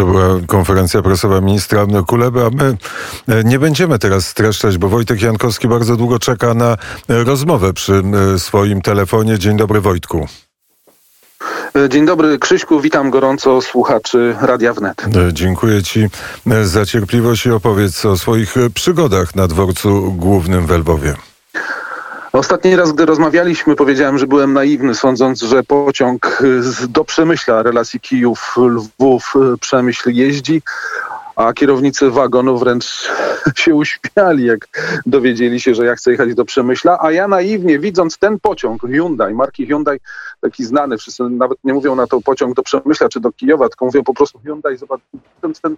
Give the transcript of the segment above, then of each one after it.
To była konferencja prasowa ministra Kuleby, a my e, nie będziemy teraz streszczać, bo Wojtek Jankowski bardzo długo czeka na e, rozmowę przy e, swoim telefonie. Dzień dobry Wojtku. Dzień dobry Krzyśku, witam gorąco słuchaczy Radia Wnet. Dziękuję Ci za cierpliwość i opowiedz o swoich przygodach na dworcu głównym w Lwowie. Ostatni raz, gdy rozmawialiśmy, powiedziałem, że byłem naiwny, sądząc, że pociąg do Przemyśla relacji Kijów-Lwów Przemyśl jeździ, a kierownicy wagonów wręcz się uśmiali, jak dowiedzieli się, że ja chcę jechać do Przemyśla, a ja naiwnie, widząc ten pociąg Hyundai, marki Hyundai, taki znany, wszyscy nawet nie mówią na to pociąg do Przemyśla czy do Kijowa, tylko mówią po prostu Hyundai, zobacz, ten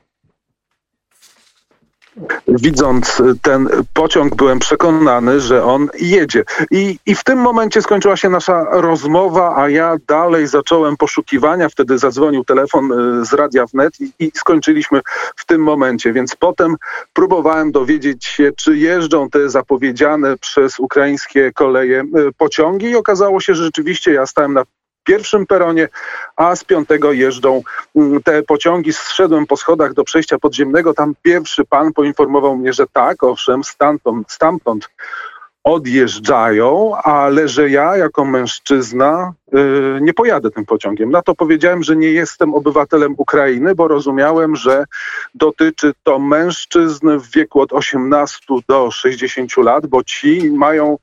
Widząc ten pociąg, byłem przekonany, że on jedzie. I, I w tym momencie skończyła się nasza rozmowa, a ja dalej zacząłem poszukiwania. Wtedy zadzwonił telefon y, z Radia Wnet i, i skończyliśmy w tym momencie. Więc potem próbowałem dowiedzieć się, czy jeżdżą te zapowiedziane przez ukraińskie koleje y, pociągi i okazało się, że rzeczywiście ja stałem na pierwszym peronie, a z piątego jeżdżą mm, te pociągi. Zszedłem po schodach do przejścia podziemnego. Tam pierwszy pan poinformował mnie, że tak, owszem, stamtąd, stamtąd odjeżdżają, ale że ja jako mężczyzna yy, nie pojadę tym pociągiem. Na to powiedziałem, że nie jestem obywatelem Ukrainy, bo rozumiałem, że dotyczy to mężczyzn w wieku od 18 do 60 lat, bo ci mają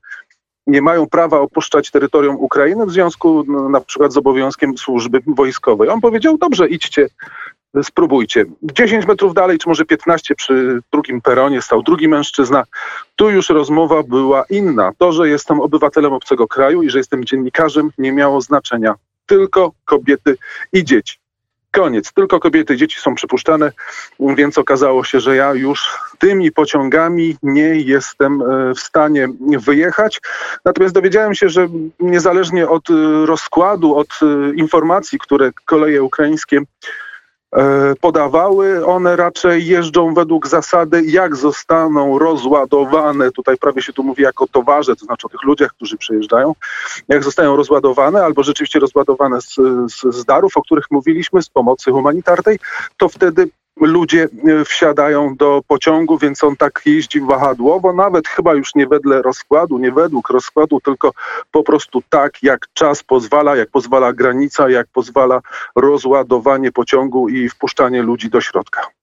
nie mają prawa opuszczać terytorium Ukrainy w związku no, na przykład z obowiązkiem służby wojskowej. On powiedział, dobrze, idźcie, spróbujcie. 10 metrów dalej, czy może 15 przy drugim peronie stał drugi mężczyzna. Tu już rozmowa była inna. To, że jestem obywatelem obcego kraju i że jestem dziennikarzem nie miało znaczenia. Tylko kobiety i dzieci. Koniec. Tylko kobiety, dzieci są przypuszczane, więc okazało się, że ja już tymi pociągami nie jestem e, w stanie wyjechać. Natomiast dowiedziałem się, że niezależnie od e, rozkładu, od e, informacji, które koleje ukraińskie podawały. One raczej jeżdżą według zasady, jak zostaną rozładowane, tutaj prawie się tu mówi jako towarze, to znaczy o tych ludziach, którzy przyjeżdżają, jak zostają rozładowane albo rzeczywiście rozładowane z, z, z darów, o których mówiliśmy, z pomocy humanitarnej, to wtedy ludzie e, wsiadają do pociągu, więc on tak jeździ wahadłowo, nawet chyba już nie wedle rozkładu, nie według rozkładu, tylko po prostu tak, jak czas pozwala, jak pozwala granica, jak pozwala rozładowanie pociągu i wpuszczanie ludzi do środka.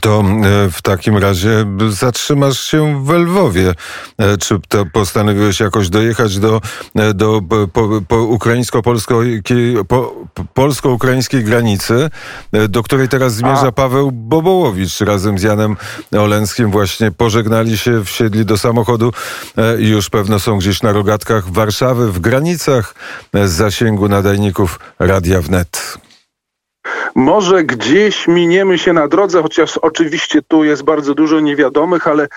To e, w takim razie zatrzymasz się w Lwowie. E, czy to postanowiłeś jakoś dojechać do, e, do po, po ukraińsko-polsko-ukraińskiej po, polsko granicy, do której teraz zmierza A. Paweł Bobołowicz razem z Janem Olenskim. Właśnie pożegnali się, wsiedli do samochodu i już pewno są gdzieś na rogatkach Warszawy, w granicach zasięgu nadajników Radia Wnet. Może gdzieś miniemy się na drodze, chociaż oczywiście tu jest bardzo dużo niewiadomych, ale e,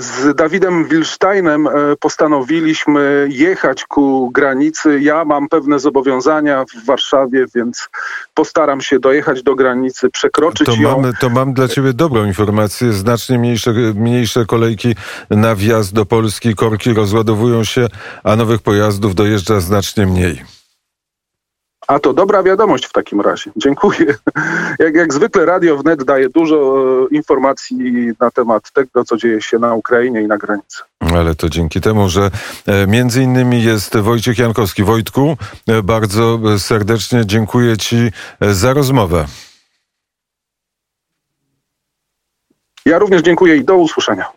z Dawidem Wilsteinem e, postanowiliśmy jechać ku granicy. Ja mam pewne zobowiązania w Warszawie, więc postaram się dojechać do granicy, przekroczyć to ją. Mam, to mam dla ciebie dobrą informację. Znacznie mniejsze, mniejsze kolejki na wjazd do Polski. Korki rozładowują się, a nowych pojazdów dojeżdża znacznie mniej. A to dobra wiadomość w takim razie. Dziękuję. Jak, jak zwykle Radio Wnet daje dużo e, informacji na temat tego, co dzieje się na Ukrainie i na granicy. Ale to dzięki temu, że e, między innymi jest Wojciech Jankowski. Wojtku, e, bardzo serdecznie dziękuję Ci za rozmowę. Ja również dziękuję i do usłyszenia.